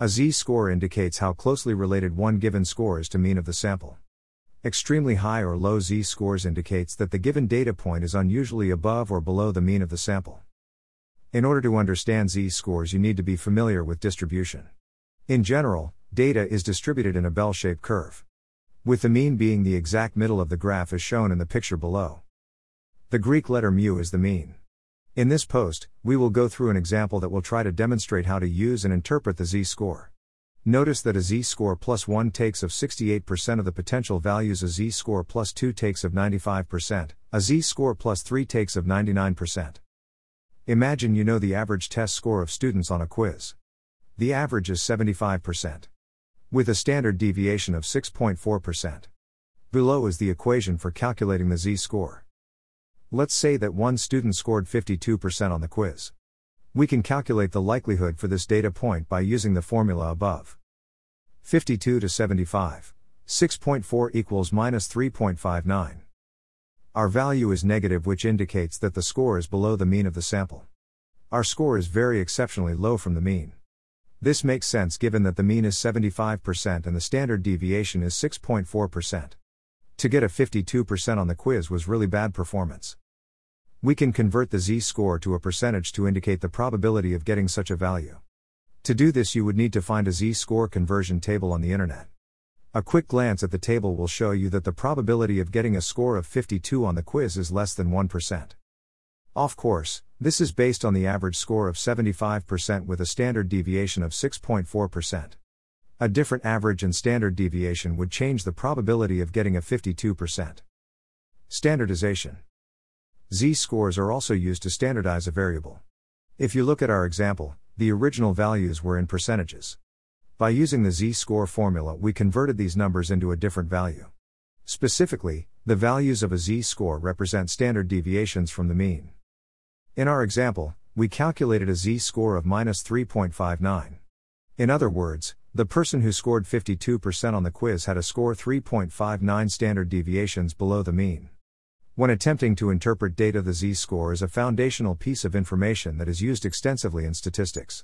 A z score indicates how closely related one given score is to mean of the sample. Extremely high or low z scores indicates that the given data point is unusually above or below the mean of the sample. In order to understand z scores, you need to be familiar with distribution. In general, data is distributed in a bell shaped curve. With the mean being the exact middle of the graph as shown in the picture below. The Greek letter mu is the mean. In this post, we will go through an example that will try to demonstrate how to use and interpret the z-score. Notice that a z-score plus 1 takes of 68% of the potential values, a z-score plus 2 takes of 95%, a z-score plus 3 takes of 99%. Imagine you know the average test score of students on a quiz. The average is 75%. With a standard deviation of 6.4%. Below is the equation for calculating the z-score. Let's say that one student scored 52% on the quiz. We can calculate the likelihood for this data point by using the formula above. 52 to 75. 6.4 equals minus 3.59. Our value is negative, which indicates that the score is below the mean of the sample. Our score is very exceptionally low from the mean. This makes sense given that the mean is 75% and the standard deviation is 6.4%. To get a 52% on the quiz was really bad performance. We can convert the z score to a percentage to indicate the probability of getting such a value. To do this, you would need to find a z score conversion table on the internet. A quick glance at the table will show you that the probability of getting a score of 52 on the quiz is less than 1%. Of course, this is based on the average score of 75% with a standard deviation of 6.4%. A different average and standard deviation would change the probability of getting a 52%. Standardization Z scores are also used to standardize a variable. If you look at our example, the original values were in percentages. By using the Z score formula, we converted these numbers into a different value. Specifically, the values of a Z score represent standard deviations from the mean. In our example, we calculated a Z score of minus 3.59. In other words, the person who scored 52% on the quiz had a score 3.59 standard deviations below the mean. When attempting to interpret data, the z score is a foundational piece of information that is used extensively in statistics.